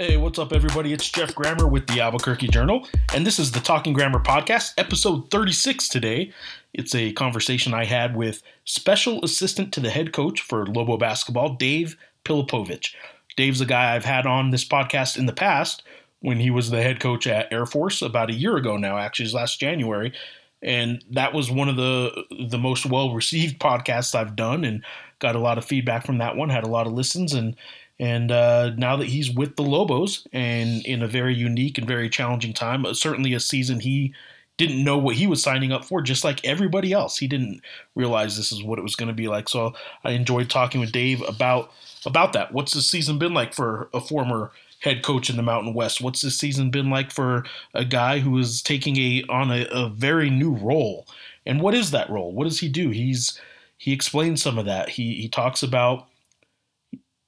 Hey, what's up, everybody? It's Geoff Grammer with the Albuquerque Journal, and this is the Talking Grammer Podcast, episode 36 today. It's a conversation I had with special assistant to the head coach for Lobo basketball, Dave Pilipovich. Dave's a guy I've had on this podcast in the past when he was the head coach at Air Force about a year ago now, actually, last January. And that was one of the the most well received podcasts I've done, and got a lot of feedback from that one. Had a lot of listens, and and uh, now that he's with the Lobos and in a very unique and very challenging time, uh, certainly a season he didn't know what he was signing up for, just like everybody else. He didn't realize this is what it was going to be like. So I enjoyed talking with Dave about about that. What's the season been like for a former head coach in the Mountain West? What's the season been like for a guy who is taking a on a, a very new role? And what is that role? What does he do? He's he explains some of that. He he talks about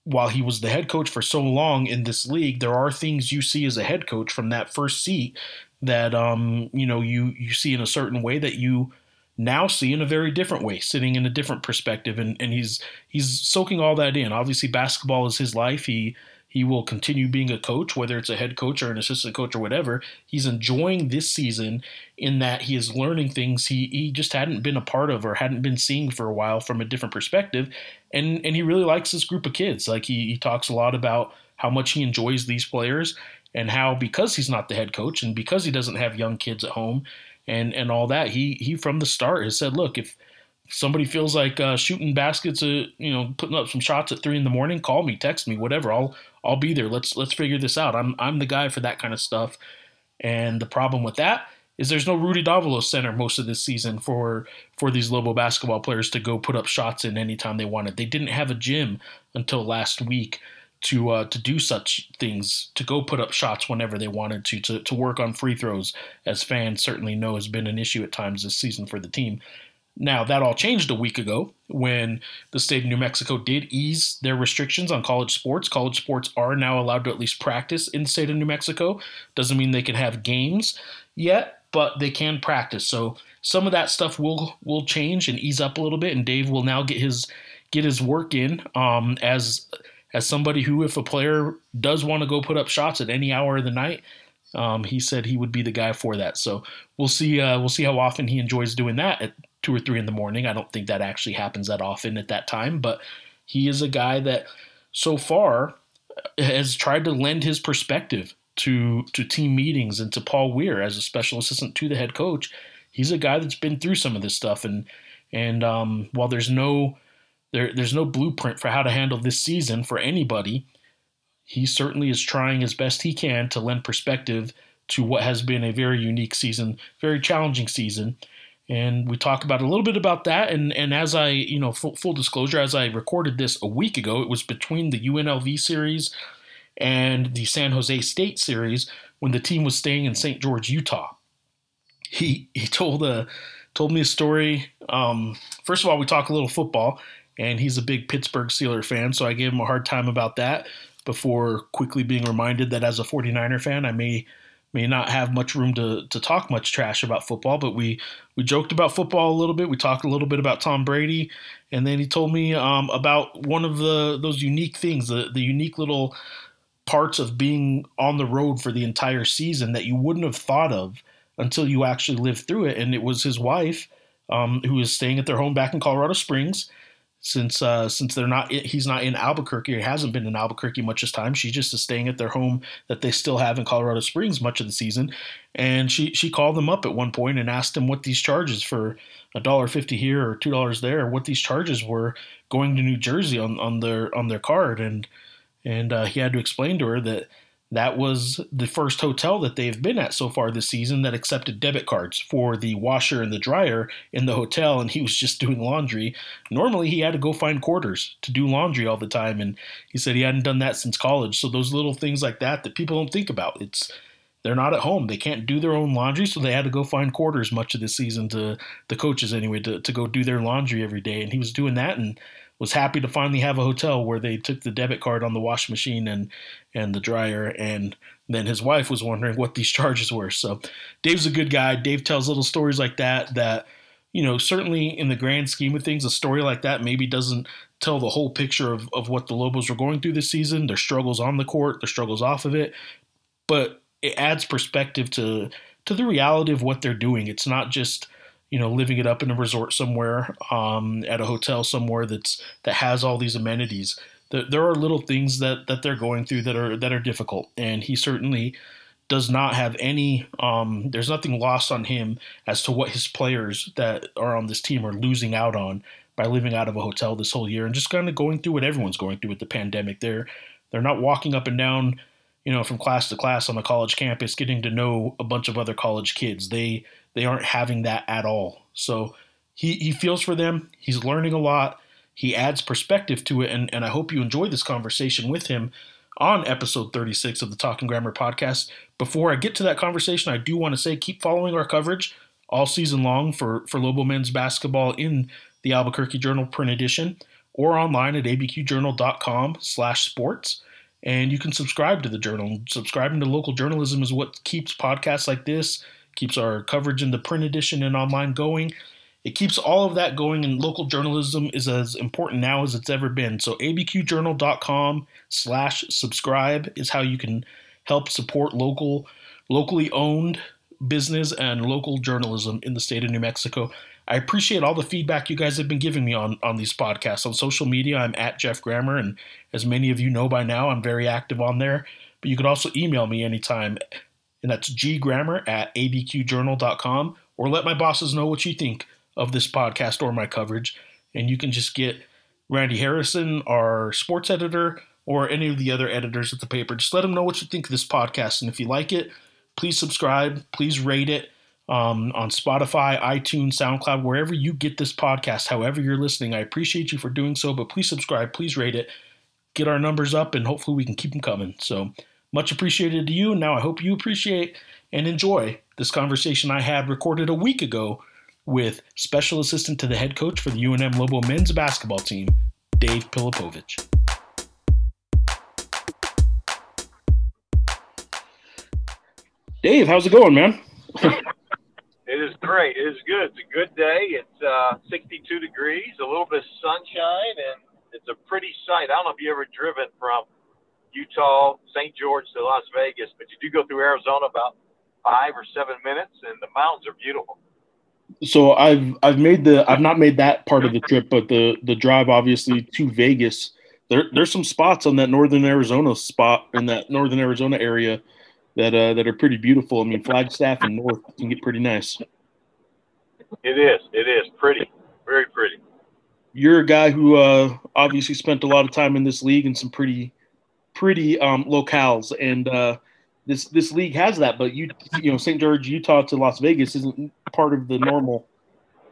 while he was the head coach for so long in this league, there are things you see as a head coach from that first seat that um, you know you you see in a certain way that you now see in a very different way, sitting in a different perspective, and and he's he's soaking all that in. Obviously, basketball is his life. He he will continue being a coach, whether it's a head coach or an assistant coach or whatever. He's enjoying this season in that he is learning things he, he just hadn't been a part of or hadn't been seeing for a while from a different perspective. And and he really likes this group of kids. Like he, he talks a lot about how much he enjoys these players and how because he's not the head coach and because he doesn't have young kids at home and and all that, he he from the start has said, look, if somebody feels like uh, shooting baskets, uh, you know, putting up some shots at three in the morning, call me, text me, whatever. I'll I'll be there. Let's let's figure this out. I'm I'm the guy for that kind of stuff. And the problem with that is there's no Rudy Davalos center most of this season for for these Lobo basketball players to go put up shots in anytime they wanted. They didn't have a gym until last week to uh, to do such things, to go put up shots whenever they wanted to, to, to work on free throws, as fans certainly know has been an issue at times this season for the team. Now, that all changed a week ago when the state of New Mexico did ease their restrictions on college sports. College sports are now allowed to at least practice in the state of New Mexico. Doesn't mean they can have games yet, but they can practice. So some of that stuff will will change and ease up a little bit, and Dave will now get his get his work in um, as as somebody who, if a player does want to go put up shots at any hour of the night, um, he said he would be the guy for that. So we'll see. Uh, we'll see how often he enjoys doing that at two or three in the morning. I don't think that actually happens that often at that time, but he is a guy that so far has tried to lend his perspective to to team meetings and to Paul Weir as a special assistant to the head coach. He's a guy that's been through some of this stuff, and and um, while there's no there, there's no blueprint for how to handle this season for anybody, he certainly is trying as best he can to lend perspective to what has been a very unique season, very challenging season, and we talk about a little bit about that. And and as I, you know, full, full disclosure, as I recorded this a week ago, it was between the UNLV series and the San Jose State series when the team was staying in St. George, Utah. He he told a uh, told me a story. Um, first of all, we talk a little football, and he's a big Pittsburgh Steeler fan, so I gave him a hard time about that before quickly being reminded that as a 49er fan, I may may not have much room to, to talk much trash about football, but we, we joked about football a little bit. We talked a little bit about Tom Brady, and then he told me um, about one of the those unique things, the, the unique little parts of being on the road for the entire season that you wouldn't have thought of until you actually lived through it. And it was his wife um, who is staying at their home back in Colorado Springs since uh, since they're not he's not in Albuquerque or hasn't been in Albuquerque much this time. She just is staying at their home that they still have in Colorado Springs much of the season. And she she called them up at one point and asked them what these charges for a dollar fifty here or two dollars there, what these charges were going to New Jersey on, on their on their card. And and uh, he had to explain to her that that was the first hotel that they've been at so far this season that accepted debit cards for the washer and the dryer in the hotel, and he was just doing laundry. Normally, he had to go find quarters to do laundry all the time, and he said he hadn't done that since college. So those little things like that that people don't think about, it's they're not at home. They can't do their own laundry, so they had to go find quarters much of the season to the coaches anyway to, to go do their laundry every day, and he was doing that and was happy to finally have a hotel where they took the debit card on the washing machine and and the dryer and then his wife was wondering what these charges were so dave's a good guy dave tells little stories like that that you know, certainly in the grand scheme of things, a story like that maybe doesn't tell the whole picture of, of what the Lobos were going through this season, their struggles on the court, their struggles off of it. But it adds perspective to to the reality of what they're doing. It's not just you know living it up in a resort somewhere um, at a hotel somewhere that's that has all these amenities. There, there are little things that that they're going through that are that are difficult, and he certainly does not have any um, there's nothing lost on him as to what his players that are on this team are losing out on by living out of a hotel this whole year and just kind of going through what everyone's going through with the pandemic. They're they're not walking up and down, you know, from class to class on a college campus getting to know a bunch of other college kids. They they aren't having that at all. So he, he feels for them. He's learning a lot. He adds perspective to it, and, and I hope you enjoy this conversation with him on episode 36 of the Talking Grammer podcast. Before I get to that conversation, I do want to say keep following our coverage all season long for, for Lobo men's basketball in the Albuquerque Journal print edition, or online at abqjournal.com slash sports. And you can subscribe to the journal. Subscribing to local journalism is what keeps podcasts like this, keeps our coverage in the print edition and online going. It keeps all of that going, and local journalism is as important now as it's ever been. So abqjournal.com slash subscribe is how you can help support local, locally owned business and local journalism in the state of New Mexico. I appreciate all the feedback you guys have been giving me on, on these podcasts. On social media, I'm at Geoff Grammer, and as many of you know by now, I'm very active on there. But you can also email me anytime, and that's ggrammer at abqjournal.com, or let my bosses know what you think of this podcast or my coverage. And you can just get Randy Harrison, our sports editor, or any of the other editors at the paper. Just let them know what you think of this podcast. And if you like it, please subscribe, please rate it um, on Spotify, iTunes, SoundCloud, wherever you get this podcast, however you're listening. I appreciate you for doing so, but please subscribe, please rate it, get our numbers up, and hopefully we can keep them coming. So much appreciated to you. Now I hope you appreciate and enjoy this conversation I had recorded a week ago with special assistant to the head coach for the UNM Lobo men's basketball team, Dave Pilipovich. Dave, how's it going, man? It is great. It is good. It's a good day. It's uh, 62 degrees, a little bit of sunshine, and it's a pretty sight. I don't know if you ever driven from Utah, St. George to Las Vegas, but you do go through Arizona about five or seven minutes, and the mountains are beautiful. So I've I've made the I've not made that part of the trip, but the the drive obviously to Vegas. There there's some spots on that northern Arizona spot in that northern Arizona area that uh, that are pretty beautiful. I mean, Flagstaff and North can get pretty nice. It is. It is pretty, very pretty. You're a guy who uh, obviously spent a lot of time in this league and some pretty, pretty um, locales, and uh, this this league has that. But you you know, St. George, Utah to Las Vegas isn't part of the normal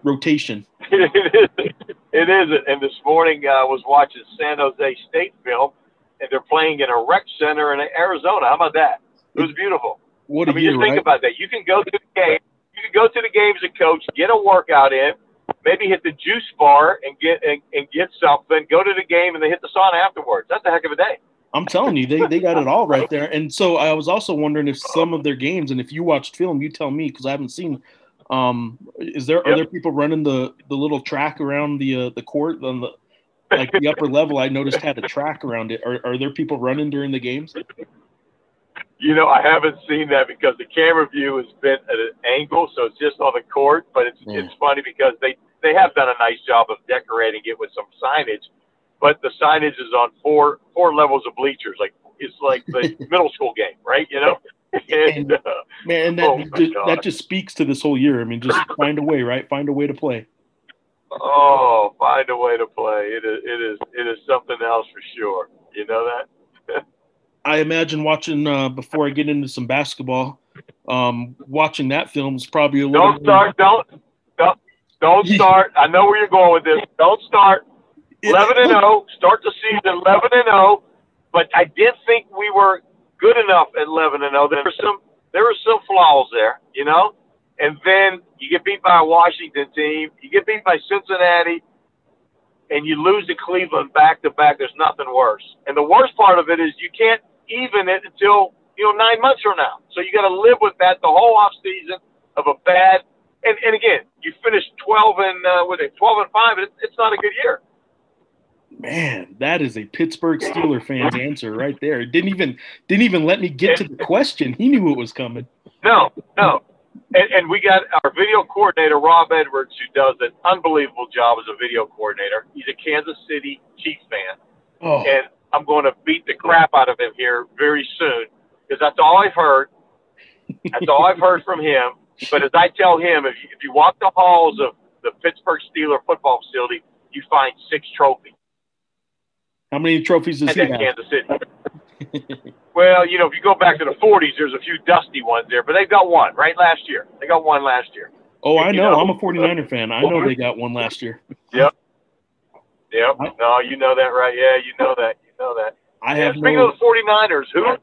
rotation. it isn't. And this morning I uh, was watching San Jose State film, and they're playing in a rec center in Arizona. How about that? It was beautiful. What a I mean, just think right? about that. You can go to the game. You can go to the game as a coach, get a workout in, maybe hit the juice bar and get and, and get something. Go to the game and then hit the sauna afterwards. That's a heck of a day. I'm telling you, they, they got it all right there. And so I was also wondering if some of their games, and if you watched film, you tell me because I haven't seen. Um, is there are Yep. there people running the the little track around the uh, the court on the like the upper level? I noticed had a track around it. Are are there people running during the games? You know, I haven't seen that because the camera view has been at an angle, so it's just on the court. But it's Yeah. it's funny because they they have done a nice job of decorating it with some signage, but the signage is on four four levels of bleachers. Like it's like the middle school game, right? You know. And, uh, Man, that Oh just, that just speaks to this whole year. I mean, just find a way, right? Find a way to play. oh, find a way to play. It is it is it is something else for sure. You know that. I imagine watching uh, before I get into some basketball. Um, watching that film is probably a little. Don't start. Don't don't don't start. I know where you're going with this. Don't start. It- 11 and 0. Start the season 11 and 0. But I did think we were good enough at 11 and 0. There were some there were some flaws there, you know. And then you get beat by a Washington team. You get beat by Cincinnati, and you lose to Cleveland back to back. There's nothing worse. And the worst part of it is you can't even it until you know nine months from now. So you got to live with that the whole off season of a bad And and again, you finished twelve and uh, with it twelve and five. It's, it's not a good year. Man, that is a Pittsburgh Steeler fan's answer right there. Didn't even didn't even let me get to the question. He knew it was coming. No, no. And, and we got our video coordinator Rob Edwards, who does an unbelievable job as a video coordinator. He's a Kansas City Chiefs fan, Oh, and I'm going to beat the crap out of him here very soon because that's all I've heard. That's all I've heard from him. But as I tell him, if you, if you walk the halls of the Pittsburgh Steeler football facility, you find six trophies. How many trophies does and he have? Kansas City. well, you know, if you go back to the 40s, there's a few dusty ones there, but they've got one right last year. They got one last year. Oh, I you know. know. I'm a 49er fan. I know they got one last year. Yep. Yep. No, you know that, right? Yeah, you know that. You know that. I Yeah, have speaking no. of the 49ers, who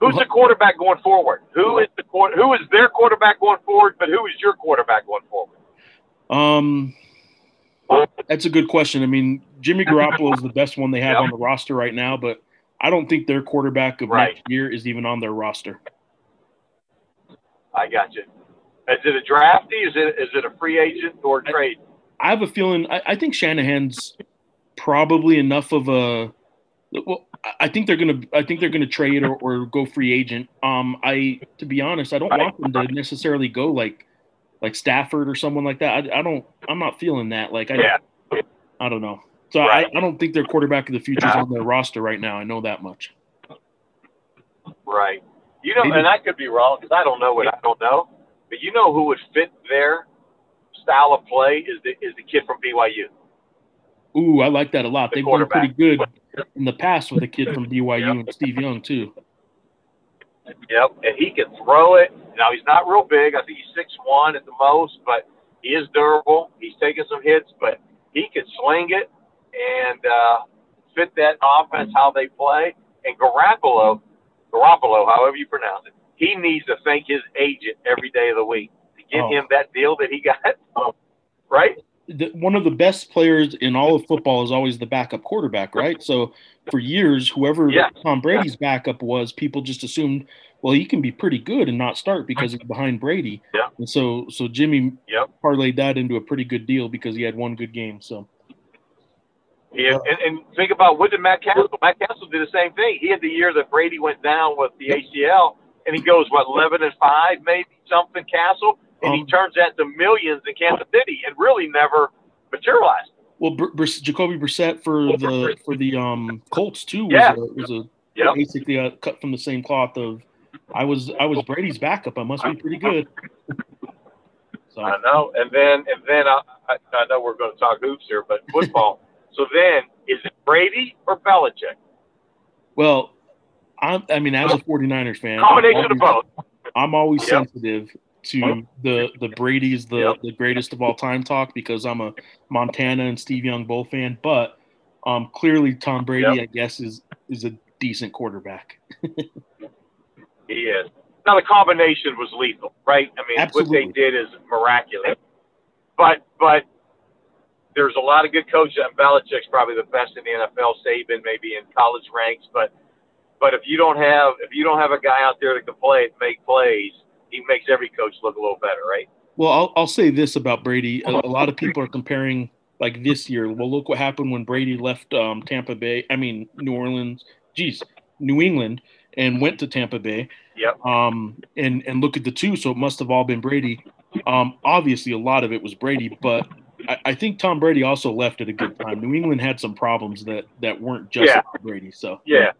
who's the quarterback going forward? Who is the? Who is their quarterback going forward? But who is your quarterback going forward? Um, that's a good question. I mean, Jimmy Garoppolo is the best one they have Yeah. on the roster right now, but I don't think their quarterback of Right. next year is even on their roster. I got you. Is it a drafty? Is it is it a free agent or a I- trade? I have a feeling. I, I think Shanahan's probably enough of a. Well, I- think they're gonna. I think they're gonna trade or, or go free agent. Um, I to be honest, I don't want them to necessarily go like like Stafford or someone like that. I, I don't. I'm not feeling that. Like I. Yeah. I don't know. So Right. I, I don't think their quarterback of the future is on their roster right now. I know that much. Right. You know, Maybe- and I could be wrong because I don't know what I don't know. But you know who would fit their style of play is the is the kid from BYU. Ooh, I like that a lot. The They've done pretty good in the past with a kid from BYU and Steve Young too. Yep, and he can throw it. Now he's not real big. I think he's six one at the most, but he is durable. He's taking some hits, but he can sling it and uh, fit that offense how they play. And Garoppolo, Garoppolo, however you pronounce it, he needs to thank his agent every day of the week to get Oh. him that deal that he got. right? The, one of the best players in all of football is always the backup quarterback, right? So for years, whoever Yeah. Tom Brady's backup was, people just assumed, well, he can be pretty good and not start because he's behind Brady. Yeah. And so, so Jimmy Yep. parlayed that into a pretty good deal because he had one good game. So Yeah, and, and think about what did Matt Cassel? Matt Cassel did the same thing. He had the year that Brady went down with the ACL, and he goes what eleven and five, maybe something. Cassel, and he Um, turns that to millions in Kansas City, and really never materialized. well, Br- Br- Jacoby Brissett for the for the um Colts too was Yeah. a, was a Yep. basically a cut from the same cloth of I was I was Brady's backup. I must be pretty good. So I know. And then and then I I, I know we're going to talk hoops here, but football. so then is it Brady or Belichick? Well, I'm, I mean, as a 49ers fan, Combination I'm of always, both. I'm always Yep. sensitive to the the Brady's the Yep. the greatest of all time talk because I'm a Montana and Steve Young Bull fan, but um, clearly Tom Brady, Yep. I guess, is is a decent quarterback. He is. Now the combination was lethal, right? I mean, Absolutely. what they did is miraculous. But but there's a lot of good coaches, and Belichick's probably the best in the NFL. Saban maybe in college ranks, but but if you don't have if you don't have a guy out there that can play make plays, he makes every coach look a little better, right? Well, I'll I'll say this about Brady: a, a lot of people are comparing like this year. Well, look what happened when Brady left um, Tampa Bay. I mean, New Orleans. Geez, New England, and went to Tampa Bay. Yep. um, and and look at the two. So it must have all been Brady. Um, obviously, a lot of it was Brady, but I, I think Tom Brady also left at a good time. New England had some problems that that weren't just Yeah. Brady. So Yeah.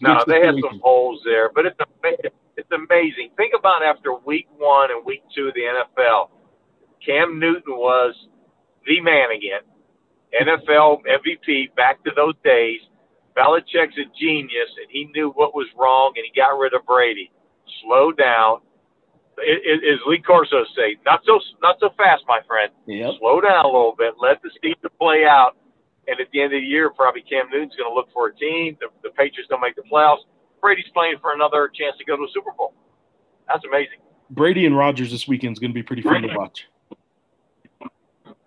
No, they had some holes there, but it's ama- it's amazing. Think about after week one and week two of the NFL, Cam Newton was the man again, NFL MVP. Back to those days. Belichick's a genius, and he knew what was wrong, and he got rid of Brady. Slow down. It, it, as Lee Corso say, not so not so fast, my friend Yep. slow down a little bit, let the season play out, and at the end of the year, probably Cam Newton's going to look for a team. The, the Patriots don't make the playoffs. Brady's playing for another chance to go to a Super Bowl. That's amazing. Brady and Rodgers this weekend is going to be pretty fun to watch.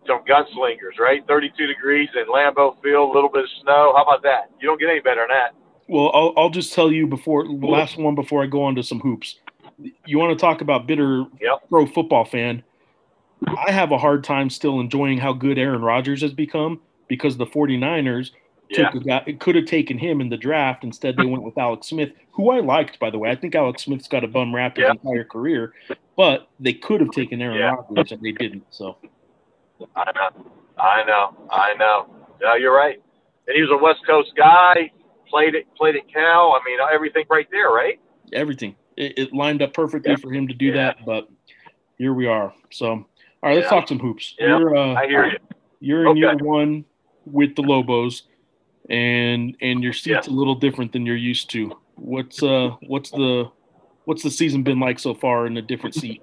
Some gunslingers, right? 32 degrees in Lambeau Field, a little bit of snow. How about that? You don't get any better than that. Well, I'll, I'll just tell you before the last one before I go on to some hoops. you want to talk about bitter Yep. pro football fan? I have a hard time still enjoying how good Aaron Rodgers has become because the 49ers Yeah. took a guy, it could have taken him in the draft. Instead, they went with Alex Smith, who I liked, by the way. I think Alex Smith's got a bum rap his Yeah. entire career, but they could have taken Aaron Yeah. Rodgers and they didn't. So I know. I know. I know. No, you're right. And he was a West Coast guy. Played it. Played at Cal. I mean, everything right there, right? everything it, it lined up perfectly Yeah. for him to do Yeah. that, but here we are. So, all right, let's Yeah. talk some hoops. Yeah. You're uh, I hear you. you're in Okay. year one with the Lobos, and and your seat's Yeah. a little different than you're used to. What's uh what's the what's the season been like so far in a different seat?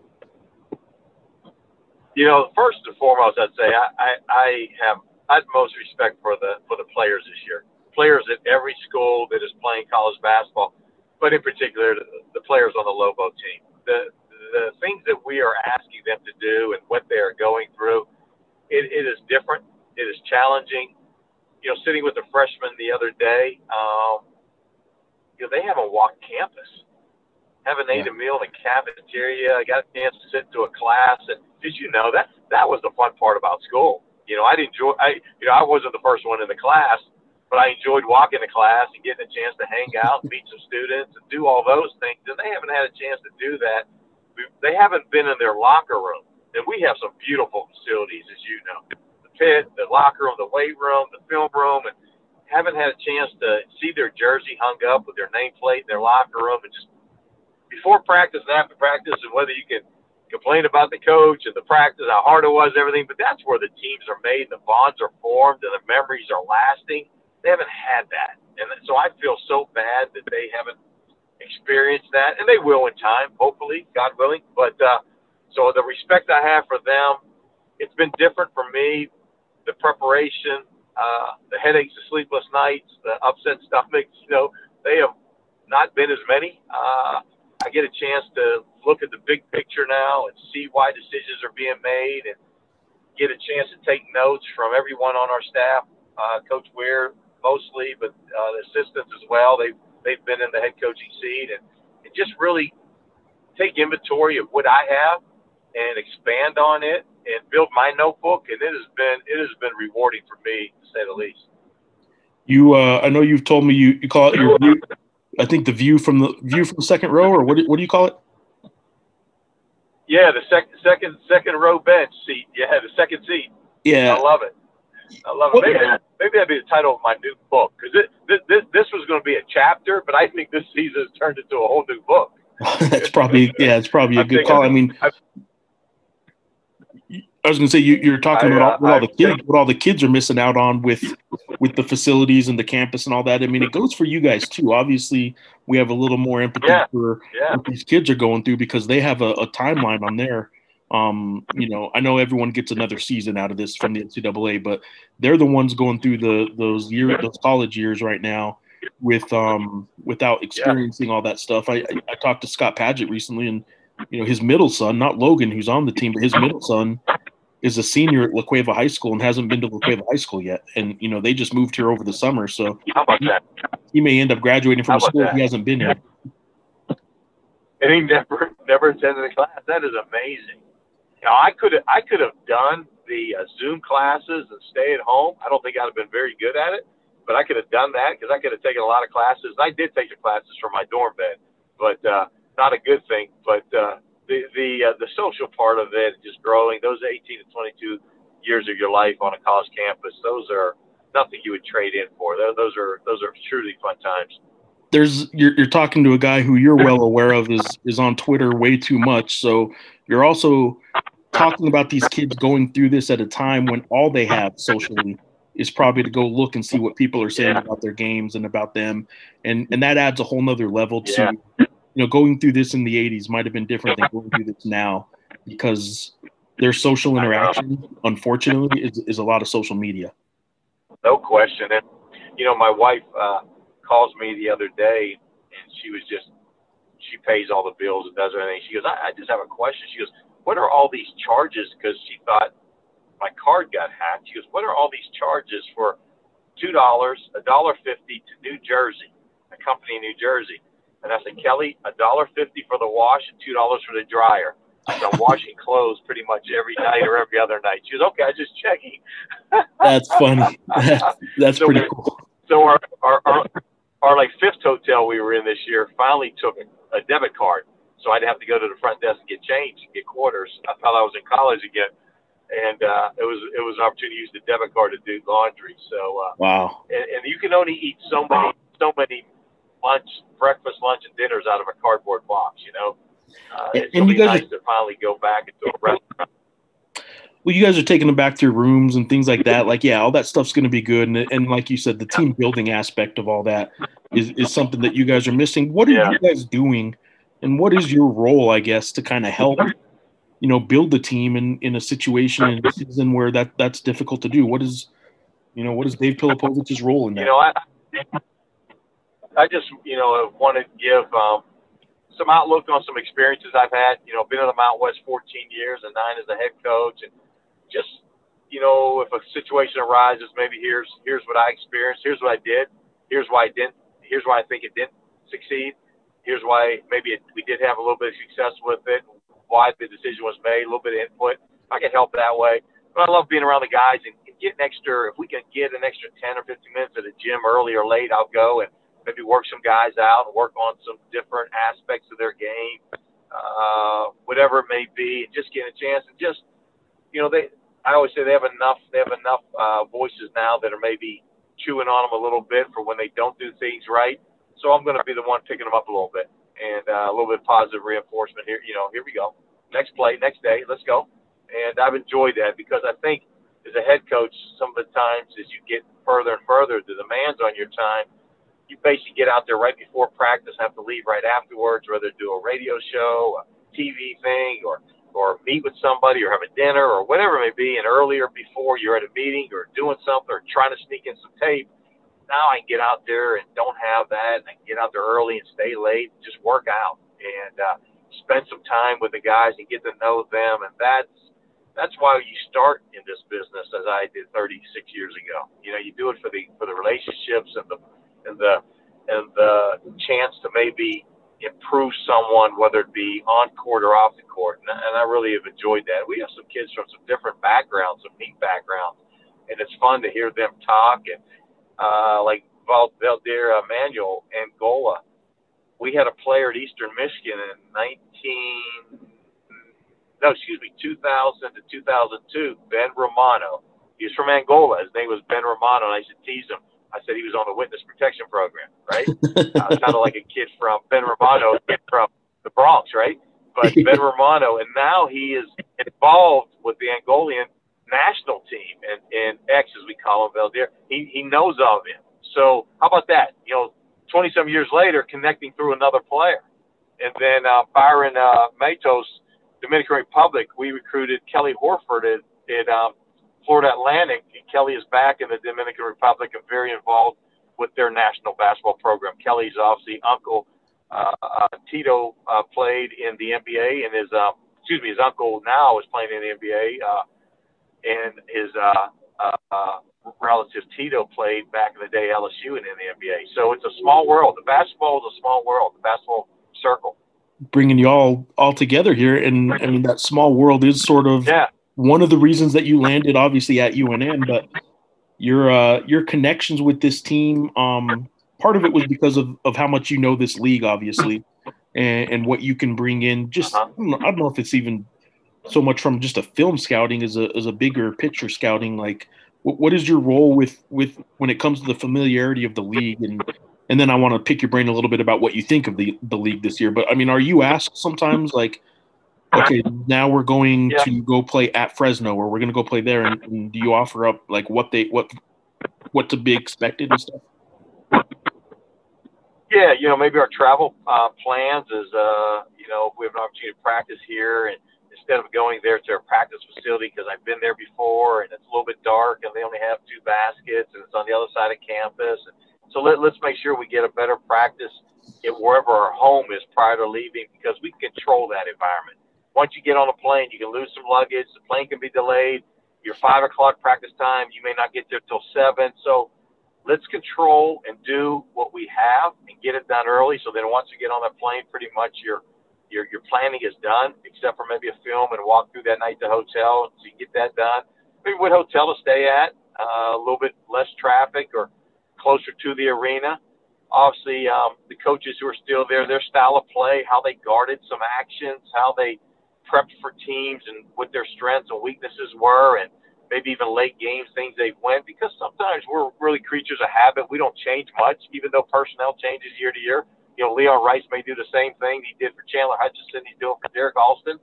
You know, first and foremost, I'd say I, I, I have utmost respect for the for the players this year. Players at every school that is playing college basketball, but in particular the, the players on the Lobo team. The the things that we are asking them to do and what they are going through, it, it is different. It is challenging. You know, sitting with a freshman the other day, um, you know, they haven't walked campus haven't ate a meal in the cafeteria. I got a chance to sit into a class, and as you know, that that was the fun part about school. You know, I enjoy. I you know, I wasn't the first one in the class, but I enjoyed walking to class and getting a chance to hang out, and meet some students, and do all those things. And they haven't had a chance to do that. We- They haven't been in their locker room, and we have some beautiful facilities, as you know, pit, the locker room, the weight room, the film room, and haven't had a chance to see their jersey hung up with their nameplate in their locker room, and just before practice and after practice, and whether you can complain about the coach and the practice, how hard it was, everything. But that's where the teams are made, the bonds are formed, and the memories are lasting. They haven't had that, and so I feel so bad that they haven't experienced that, and they will in time, hopefully, God willing. But uh, so the respect I have for them, it's been different for me. The preparation, uh, the headaches, the sleepless nights, the upset stomachs, you know, they have not been as many. Uh, I get a chance to look at the big picture now and see why decisions are being made and get a chance to take notes from everyone on our staff, uh, Coach Weir mostly, but uh, the assistants as well. They've, they've been in the head coaching seat and, and just really take inventory of what I have and expand on it and build my notebook. And it has been, it has been rewarding for me to say the least. You, uh, I know you've told me you, you call it your view. I think the view from the view from the second row, or what? Do, what do you call it? Yeah, the second, second, second row bench seat. Yeah, the second seat. Yeah, I love it. I love it. Maybe, that, maybe that'd be the title of my new book because this, this this was going to be a chapter, but I think this season has turned into a whole new book. that's probably yeah, it's probably a I'm good call. I mean, I- I was going to say you, you're talking I, about uh, what all I the kids, what all the kids are missing out on with with the facilities and the campus and all that. I mean, it goes for you guys too. Obviously, we have a little more empathy Yeah. for Yeah, what these kids are going through because they have a, a timeline on there. Um, you know, I know everyone gets another season out of this from the NCAA, but they're the ones going through the those year those college years right now with um without experiencing all that stuff. I, I I talked to Scott Paget recently, and you know his middle son, not Logan, who's on the team, but his middle son is a senior at La Cueva High School and hasn't been to La Cueva High School yet. And you know they just moved here over the summer, so how about that? he may end up graduating from a school that? he hasn't been in. And he never never attended a class. That is amazing. You know, I could have I could have done the uh, Zoom classes and stay at home. I don't think I'd have been very good at it, but I could have done that because I could have taken a lot of classes. I did take the classes from my dorm bed, but uh, not a good thing. But uh, the the uh, the social part of it, just growing those 18 to 22 years of your life on a college campus, those are nothing you would trade in for. Those, those are those are truly fun times. there's you're, you're talking to a guy who you're well aware of is is on Twitter way too much. So you're also talking about these kids going through this at a time when all they have socially is probably to go look and see what people are saying Yeah. about their games and about them, and and that adds a whole nother level to Yeah. You know going through this in the '80s might have been different than going through this now because their social interaction, unfortunately, is, is a lot of social media. No question. And you know, my wife uh, calls me the other day, and she was just she pays all the bills and does everything. She goes, I, I just have a question. She goes, What are all these charges? Because she thought my card got hacked. She goes, What are all these charges for two dollars, a dollar fifty to New Jersey, a company in New Jersey? And I said, Kelly, a dollar fifty for the wash and two dollars for the dryer. I'm washing clothes pretty much every night or every other night. She goes, okay, I just checking. that's funny. That's, that's so pretty cool. So our, our, our, our like fifth hotel we were in this year finally took a, debit card. So I'd have to go to the front desk and get change, get quarters. I thought I was in college again. And uh, it was it was an opportunity to use the debit card to do laundry. So uh, wow, and, and you can only eat so many so many lunch, breakfast, lunch, and dinners out of a cardboard box. You know, uh, and, and you guys nice are, to finally go back into a restaurant. Well, you guys are taking them back to your rooms and things like that. Like, yeah, all that stuff's going to be good. And, and like you said, the team building aspect of all that is, is something that you guys are missing. What are yeah. you guys doing, and what is your role, I guess, to kind of help, you know, build the team in, in a situation in a season where that that's difficult to do? What is, you know, what is Dave Pilipovich's role in that? You know, I, I just, you know, want to give um, some outlook on some experiences I've had. You know, been in the Mountain West 14 years and nine as a head coach, and just, you know, if a situation arises, maybe here's here's what I experienced, here's what I did, here's why I didn't, here's why I think it didn't succeed, here's why maybe it, we did have a little bit of success with it, why the decision was made, a little bit of input. I can help that way. But I love being around the guys and getting extra. If we can get an extra 10 or 15 minutes at the gym early or late, I'll go and maybe work some guys out work on some different aspects of their game, uh, whatever it may be, and just get a chance and just, you know, they. I always say they have enough. They have enough uh, voices now that are maybe chewing on them a little bit for when they don't do things right. So I'm going to be the one picking them up a little bit and uh, a little bit of positive reinforcement here. You know, here we go. Next play, next day, let's go. And I've enjoyed that because I think as a head coach, some of the times as you get further and further, the demands on your time you basically get out there right before practice, have to leave right afterwards, whether do a radio show, a TV thing, or or meet with somebody, or have a dinner, or whatever it may be. And earlier, before you're at a meeting or doing something, or trying to sneak in some tape, now I can get out there and don't have that, and I can get out there early and stay late, and just work out and uh, spend some time with the guys and get to know them. And that's that's why you start in this business, as I did 36 years ago. You know, you do it for the for the relationships and the and the and the chance to maybe improve someone, whether it be on court or off the court. And, and I really have enjoyed that. We have some kids from some different backgrounds, some neat backgrounds, and it's fun to hear them talk. And uh, like Val, Valdir Manuel Angola, we had a player at Eastern Michigan in 19, no, excuse me, 2000 to 2002, Ben Romano. He was from Angola. His name was Ben Romano, and I used to tease him I said he was on the witness protection program, right? uh, kind of like a kid from Ben Romano, from the Bronx, right? But Ben Romano, and now he is involved with the Angolan national team and, and X, as we call him, Valdir. He, he knows of him. So how about that? You know, 20 some years later, connecting through another player. And then uh, Bayron uh, Matos, Dominican Republic, we recruited Kelly Horford at, at um, Florida Atlantic, Kelly is back in the Dominican Republic and very involved with their national basketball program. Kelly's obviously uncle uh, uh, Tito uh, played in the NBA, and his uh, excuse me, his uncle now is playing in the NBA, uh, and his uh, uh, relative Tito played back in the day LSU and in the NBA. So it's a small world. The basketball is a small world. The basketball circle. Bringing you all all together here, and I mean that small world is sort of yeah one of the reasons that you landed obviously at UNM, but your uh, your connections with this team, um, part of it was because of, of how much you know this league, obviously, and, and what you can bring in. Just I don't, know, I don't know if it's even so much from just a film scouting as a as a bigger picture scouting. Like, what, what is your role with with when it comes to the familiarity of the league and and then I want to pick your brain a little bit about what you think of the the league this year. But I mean, are you asked sometimes like? Okay, now we're going yeah. to go play at Fresno, or we're going to go play there, and, and, do you offer up like what they what what to be expected and stuff? Yeah, you know, maybe our travel uh, plans is, uh, you know, if we have an opportunity to practice here, and instead of going there to a practice facility because I've been there before, and it's a little bit dark, and they only have two baskets, and it's on the other side of campus. And so let, let's make sure we get a better practice at wherever our home is prior to leaving because we control that environment once you get on a plane, you can lose some luggage. The plane can be delayed. Your five o'clock practice time, you may not get there till seven. So let's control and do what we have and get it done early. So then once you get on that plane, pretty much your your your planning is done, except for maybe a film and walk through that night to hotel. So you get that done. Maybe what hotel to stay at, uh, a little bit less traffic or closer to the arena. Obviously, um, the coaches who are still there, their style of play, how they guarded some actions, how they prepped for teams, and what their strengths and weaknesses were, and maybe even late games, things they've went. Because sometimes we're really creatures of habit. We don't change much, even though personnel changes year to year. You know, Leon Rice may do the same thing he did for Chandler Hutchison. He's doing for Derrick Alston.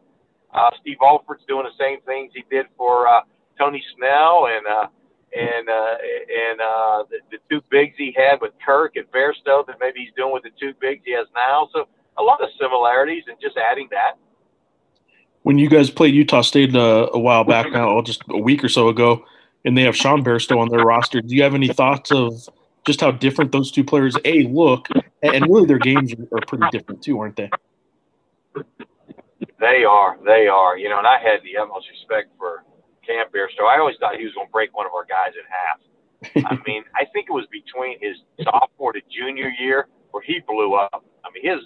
Uh, Steve Alford's doing the same things he did for uh, Tony Snell and uh, and uh, and uh, the, the two bigs he had with Kirk and Bairstow that maybe he's doing with the two bigs he has now. So a lot of similarities, and just adding that when you guys played Utah State uh, a while back now, just a week or so ago, and they have Sean Bairstow on their roster. Do you have any thoughts of just how different those two players a look, and really their games are pretty different too, aren't they? They are. They are. You know, and I had the utmost respect for Cam Bairstow. I always thought he was going to break one of our guys in half. I mean, I think it was between his sophomore to junior year where he blew up. I mean, his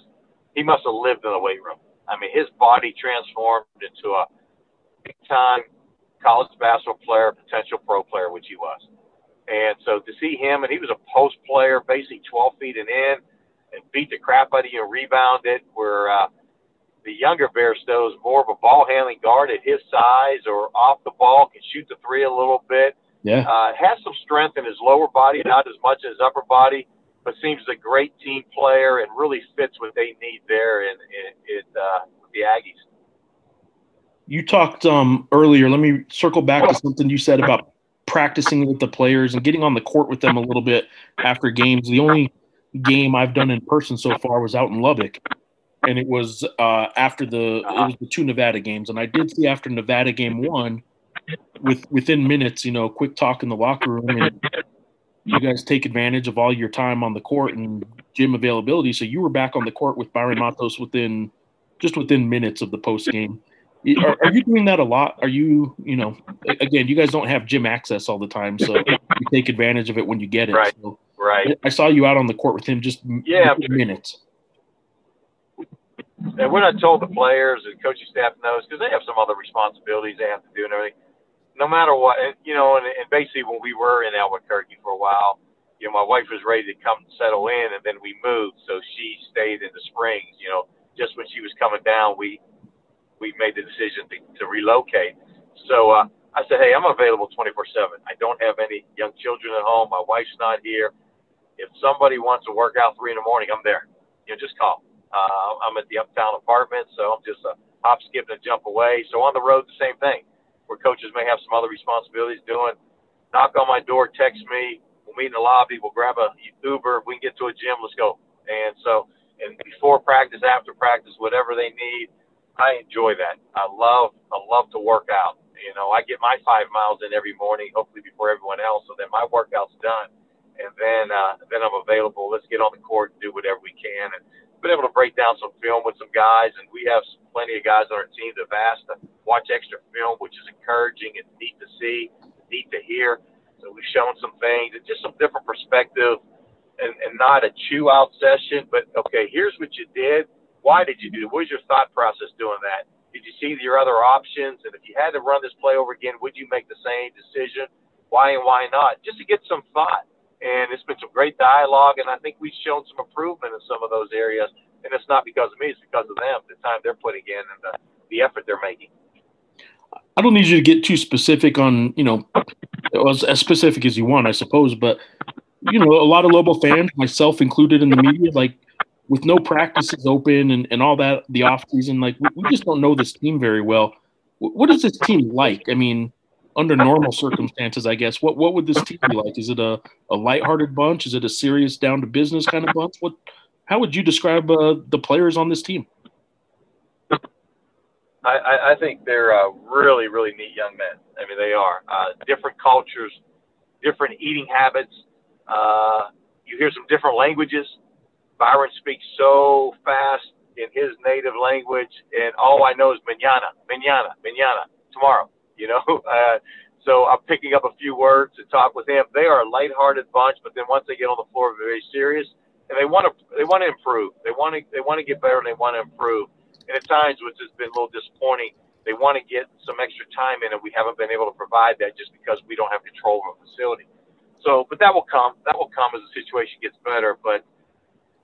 he must have lived in the weight room. I mean, his body transformed into a big time college basketball player, potential pro player, which he was. And so to see him, and he was a post player, basically 12 feet and in, and beat the crap out of you and rebounded, where uh, the younger Bairstow is more of a ball handling guard at his size or off the ball, can shoot the three a little bit. Yeah. Uh, has some strength in his lower body, not as much as his upper body but seems a great team player and really fits what they need there in, in, in uh, the Aggies. You talked um, earlier. Let me circle back to something you said about practicing with the players and getting on the court with them a little bit after games. The only game I've done in person so far was out in Lubbock, and it was uh, after the it was the two Nevada games, and I did see after Nevada game one, with within minutes, you know, quick talk in the locker room, and you guys take advantage of all your time on the court and gym availability. So you were back on the court with Bayron Matos within just within minutes of the post game. Are, are, you doing that a lot? Are you, you know, again, you guys don't have gym access all the time, so you take advantage of it when you get it. Right. So right. I saw you out on the court with him just yeah minutes. And when I told the players and coaching staff knows because they have some other responsibilities they have to do and everything no matter what, you know, and, and basically when we were in Albuquerque for a while, you know, my wife was ready to come settle in, and then we moved, so she stayed in the Springs. You know, just when she was coming down, we we made the decision to, to relocate. So uh, I said, hey, I'm available 24/7. I don't have any young children at home. My wife's not here. If somebody wants to work out three in the morning, I'm there. You know, just call. Uh, I'm at the Uptown apartment, so I'm just a hop, skip, and a jump away. So on the road, the same thing where coaches may have some other responsibilities doing. Knock on my door, text me. We'll meet in the lobby. We'll grab a Uber. We can get to a gym, let's go. And so, and before practice, after practice, whatever they need, I enjoy that. I love, I love to work out. You know, I get my five miles in every morning, hopefully before everyone else, so then my workout's done, and then uh, then I'm available. Let's get on the court and do whatever we can. And been able to break down some film with some guys, and we have plenty of guys on our team that have asked watch extra film, which is encouraging and neat to see, neat to hear. So we've shown some things and just some different perspective, and, and not a chew out session, but okay, here's what you did. Why did you do it? What was your thought process doing that? Did you see your other options? And if you had to run this play over again, would you make the same decision? Why and why not? Just to get some thought and it's been some great dialogue, and I think we've shown some improvement in some of those areas. And it's not because of me; it's because of them, the time they're putting in and the, the effort they're making. I don't need you to get too specific on, you know, as, as specific as you want, I suppose. But you know, a lot of Lobo fans, myself included in the media, like with no practices open and, and all that, the off season, like we, we just don't know this team very well. What is this team like? I mean, under normal circumstances, I guess, what what would this team be like? Is it a, a lighthearted bunch? Is it a serious, down to business kind of bunch? What? How would you describe uh, the players on this team? I, I think they're uh, really, really neat young men. I mean, they are uh, different cultures, different eating habits. Uh, you hear some different languages. Bayron speaks so fast in his native language, and all I know is manana, manana, manana, tomorrow. You know, uh, So I'm picking up a few words to talk with them. They are a lighthearted bunch, but then once they get on the floor, they're very serious, and they want to they want to improve. They want to they want to get better, and they want to improve. And at times, which has been a little disappointing, they want to get some extra time in, and we haven't been able to provide that just because we don't have control of the facility. So, but that will come. That will come as the situation gets better. But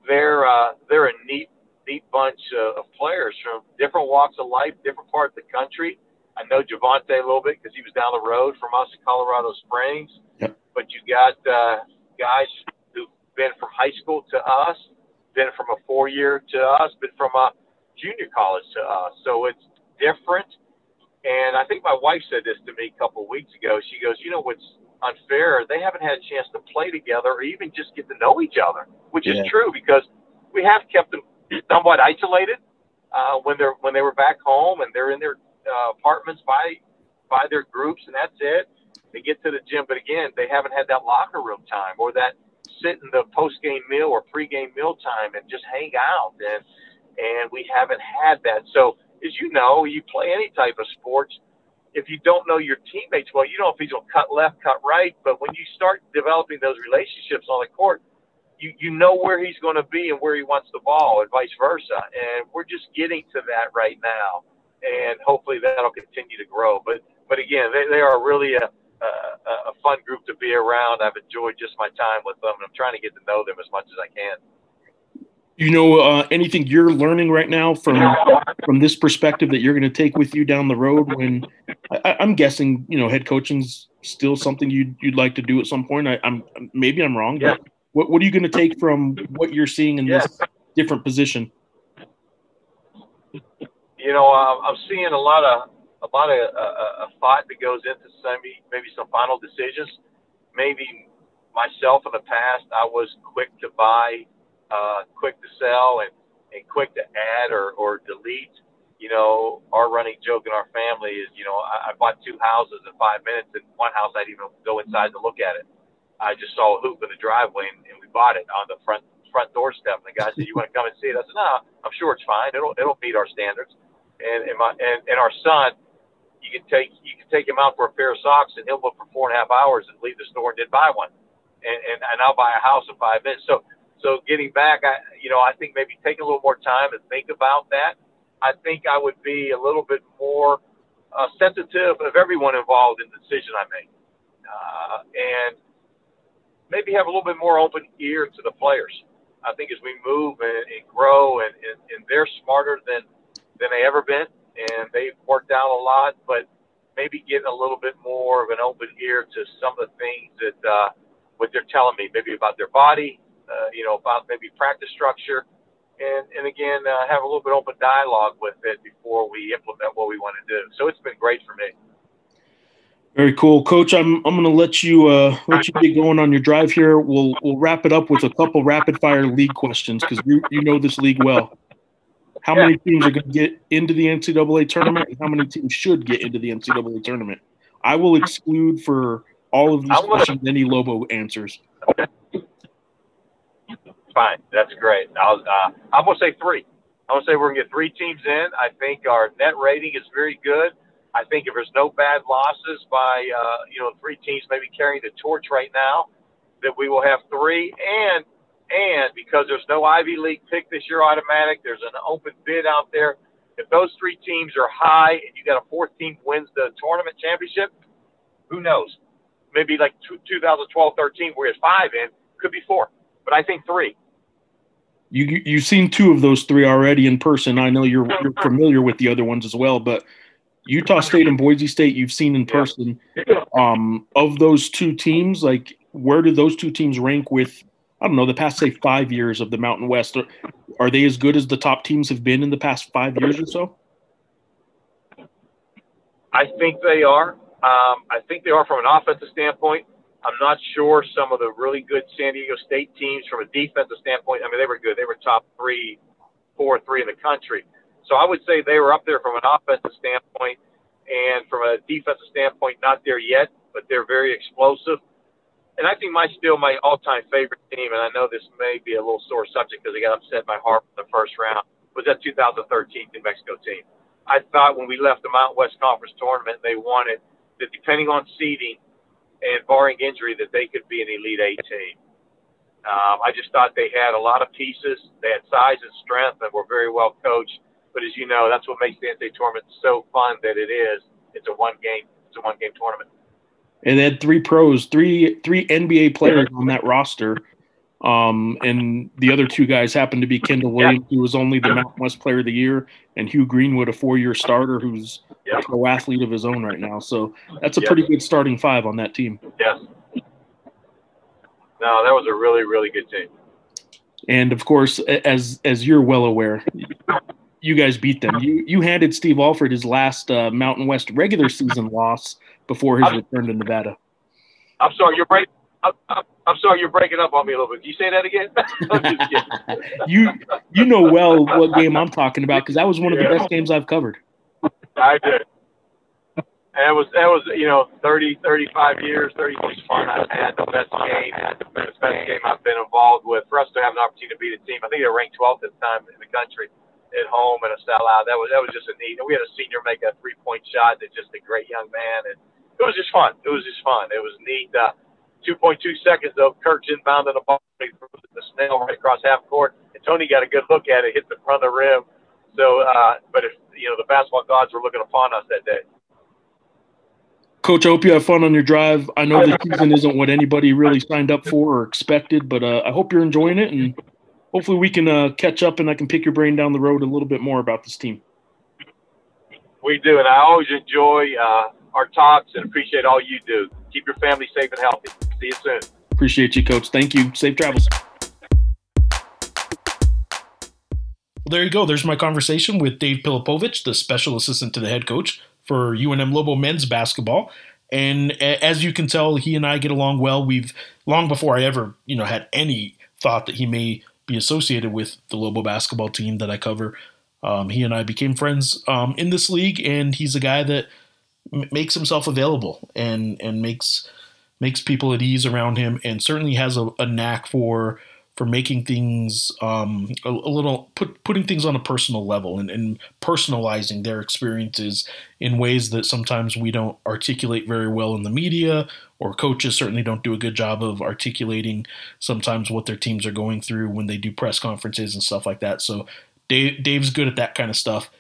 they're uh, they're a neat neat bunch uh, of players from different walks of life, different parts of the country. I know Javante a little bit because he was down the road from us in Colorado Springs. Yep. But you got uh, guys who've been from high school to us, been from a four year to us, been from a junior college to us. So it's different. And I think my wife said this to me a couple of weeks ago. She goes, you know what's unfair? They haven't had a chance to play together or even just get to know each other, which Yeah. is true because we have kept them somewhat isolated uh, when they're when they were back home and they're in their uh, apartments by by their groups and that's it. They get to the gym, but again, they haven't had that locker room time or that sit in the post game meal or pre game meal time and just hang out and and we haven't had that. So as you know, you play any type of sports. If you don't know your teammates well, you don't know if he's going to cut left, cut right. But when you start developing those relationships on the court, you, you know where he's going to be and where he wants the ball, and vice versa. And we're just getting to that right now, and hopefully that'll continue to grow. But but again, they, they are really a, a a fun group to be around. I've enjoyed just my time with them, and I'm trying to get to know them as much as I can. You know uh, anything you're learning right now from from this perspective that you're going to take with you down the road? When I, I'm guessing, you know, head coaching's still something you'd you'd like to do at some point. I, I'm maybe I'm wrong, Yeah. but what what are you going to take from what you're seeing in this different position? you know, I'm, seeing a lot of a lot of uh, a thought that goes into some maybe some final decisions. Maybe myself in the past, I was quick to buy, uh, quick to sell, and, and quick to add or, or delete. You know, our running joke in our family is, you know, I, I bought two houses in five minutes, and one house I'd even go inside to look at it. I just saw a hoop in the driveway, and, and we bought it on the front front doorstep. And the guy said, "You want to come and see it?" I said, "No, I'm sure it's fine. It'll it'll meet our standards." And and my and, and our son, you can take you can take him out for a pair of socks, and he'll look for four and a half hours and leave the store and didn't buy one. And and, and I'll buy a house in five minutes. So so getting back, I you know I think maybe take a little more time and think about that. I think I would be a little bit more uh, sensitive of everyone involved in the decision I make, uh, and maybe have a little bit more open ear to the players. I think as we move and, and grow, and, and, and they're smarter than than they ever been, and they've worked out a lot, but maybe getting a little bit more of an open ear to some of the things that uh, what they're telling me, maybe about their body, uh, you know, about maybe practice structure, and and again uh, have a little bit open dialogue with it before we implement what we want to do. So it's been great for me. Very cool, Coach. I'm I'm going to let you uh, let you get going on your drive here. We'll we'll wrap it up with a couple rapid fire league questions because you you know this league well. How many teams are going to get into the NCAA tournament, and how many teams should get into the NCAA tournament? I will exclude for all of these gonna- questions any Lobo answers. Fine, that's great. I'll, uh, I'm gonna say three. I'm gonna say we're gonna get three teams in. I think our net rating is very good. I think if there's no bad losses by uh, you know three teams maybe carrying the torch right now, that we will have three. And and because there's no Ivy League pick this year automatic, there's an open bid out there. If those three teams are high and you got a fourth team wins the tournament championship, who knows? Maybe like 2012 13, where it's five in, could be four. But I think three. You you- you've seen two of those three already in person. I know you're you're familiar with the other ones as well, but Utah State and Boise State you've seen in person. Um, of those two teams, like where do those two teams rank with? I don't know the past say five years of the Mountain West. Are, are they as good as the top teams have been in the past five years or so? I think they are. Um, I think they are from an offensive standpoint. I'm not sure some of the really good San Diego State teams from a defensive standpoint. I mean, they were good. They were top three, four, three in the country. So I would say they were up there from an offensive standpoint, and from a defensive standpoint, not there yet, but they're very explosive. And I think my still my all-time favorite team, and I know this may be a little sore subject because they got upset by Harvard in the first round, was that 2013 New Mexico team. I thought when we left the Mountain West Conference tournament, they it, that depending on seeding and barring injury, that they could be an Elite Eight team. Um, I just thought they had a lot of pieces. They had size and strength and were very well coached. But as you know, that's what makes the NCAA tournament so fun that it is. It's a one game. It's a one game tournament. And they had three pros, three three NBA players on that roster. Um, and the other two guys happened to be Kendall Williams, who was only the Mountain West Player of the Year, and Hugh Greenwood, a four-year starter who's a pro athlete of his own right now. So that's a pretty good starting five on that team. Yes. No, that was a really, really good team. And of course, as as you're well aware, you guys beat them. You you handed Steve Alford his last uh, Mountain West regular season loss before his return to Nevada. I'm sorry, you're breaking. I'm, I'm, sorry, you're breaking up on me a little bit. Can you say that again? you you know well what game I'm talking about because that was one of the best games I've covered. I did. And it was that was you know 30 35 years 36 fun I've had the best game the best game I've been involved with for us to have an opportunity to beat a team I think they were ranked 12th at the time in the country at home and a sellout that was that was just a neat and we had a senior make a three point shot that's just a great young man and it was just fun it was just fun it was neat uh, 2.2 seconds though Kirk's inbounding the ball the snail right across half court and Tony got a good look at it hit the front of the rim so uh, but if you know the basketball gods were looking upon us that day. Coach, I hope you have fun on your drive. I know the season isn't what anybody really signed up for or expected, but uh, I hope you're enjoying it, and hopefully we can uh, catch up and I can pick your brain down the road a little bit more about this team. We do, and I always enjoy uh, our talks and appreciate all you do. Keep your family safe and healthy. See you soon. Appreciate you, Coach. Thank you. Safe travels. Well, there you go. There's my conversation with Dave Pilipovich, the special assistant to the head coach for UNM Lobo men's basketball. And as you can tell, he and I get along well. We've long before I ever, you know, had any thought that he may be associated with the Lobo basketball team that I cover. Um, he and I became friends um, in this league, and he's a guy that m- makes himself available and and makes makes people at ease around him, and certainly has a, a knack for for making things um, a, a, little put, putting things on a personal level and, and, personalizing their experiences in ways that sometimes we don't articulate very well in the media or coaches certainly don't do a good job of articulating sometimes what their teams are going through when they do press conferences and stuff like that. So Dave, dave's good at that kind of stuff.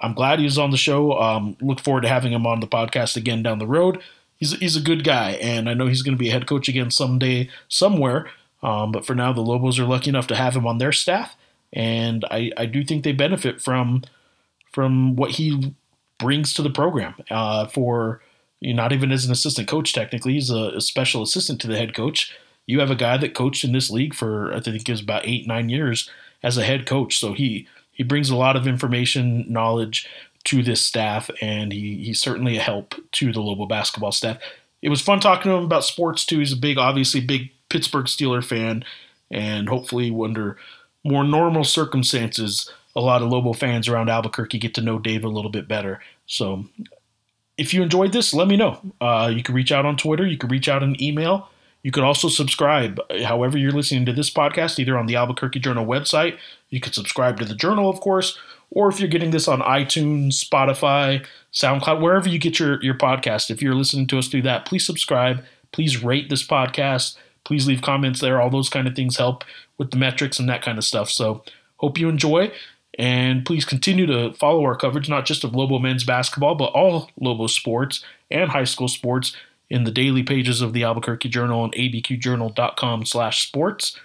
I'm glad he was on the show. Um, look forward to having him on the podcast again down the road he's, he's a good guy and i know he's going to be a head coach again someday somewhere um, but for now, the Lobos are lucky enough to have him on their staff, and I, I do think they benefit from from what he brings to the program. Uh, for you know, not even as an assistant coach, technically, he's a, a, special assistant to the head coach. You have a guy that coached in this league for I think it was about eight nine years as a head coach, so he he brings a lot of information, knowledge to this staff, and he he's certainly a help to the Lobo basketball staff. It was fun talking to him about sports too. He's a big, obviously big Pittsburgh Steeler fan, and hopefully under more normal circumstances, a lot of Lobo fans around Albuquerque get to know Dave a little bit better. So if you enjoyed this, let me know. Uh, you can reach out on Twitter. You can reach out an email. You could also subscribe, however you're listening to this podcast, either on the Albuquerque Journal website. You could subscribe to the Journal, of course, or if you're getting this on iTunes, Spotify, SoundCloud, wherever you get your, your podcast. If you're listening to us through that, please subscribe. Please rate this podcast please leave comments there. All those kind of things help with the metrics and that kind of stuff. So hope you enjoy. And please continue to follow our coverage, not just of Lobo men's basketball, but all Lobo sports and high school sports in the daily pages of the Albuquerque Journal and abqjournal.com slash sports.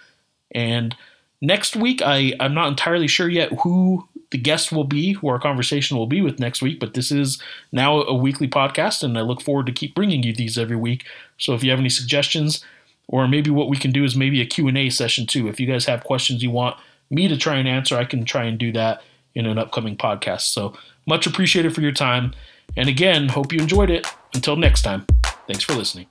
And next week, I, I'm not entirely sure yet who the guest will be, who our conversation will be with next week, but this is now a weekly podcast, and I look forward to keep bringing you these every week. So if you have any suggestions, or maybe what we can do is maybe a q&a session too. If you guys have questions you want me to try and answer i can try and do that in an upcoming podcast. So much appreciated for your time and again hope you enjoyed it. Until next time thanks for listening